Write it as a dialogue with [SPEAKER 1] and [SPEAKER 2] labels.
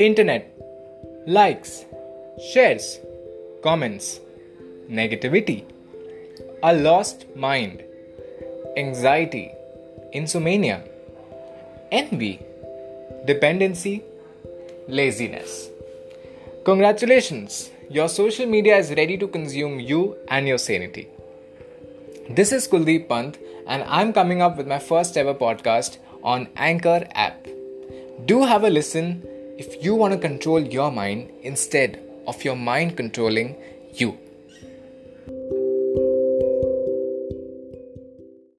[SPEAKER 1] internet, likes, shares, comments, negativity, a lost mind, anxiety, insomnia, envy, dependency, laziness. Congratulations, your social media is ready to consume you and your sanity. This is Kuldeep Pant, and I'm coming up with my first ever podcast on Anchor app. Do have a listen if you want to control your mind instead of your mind controlling you.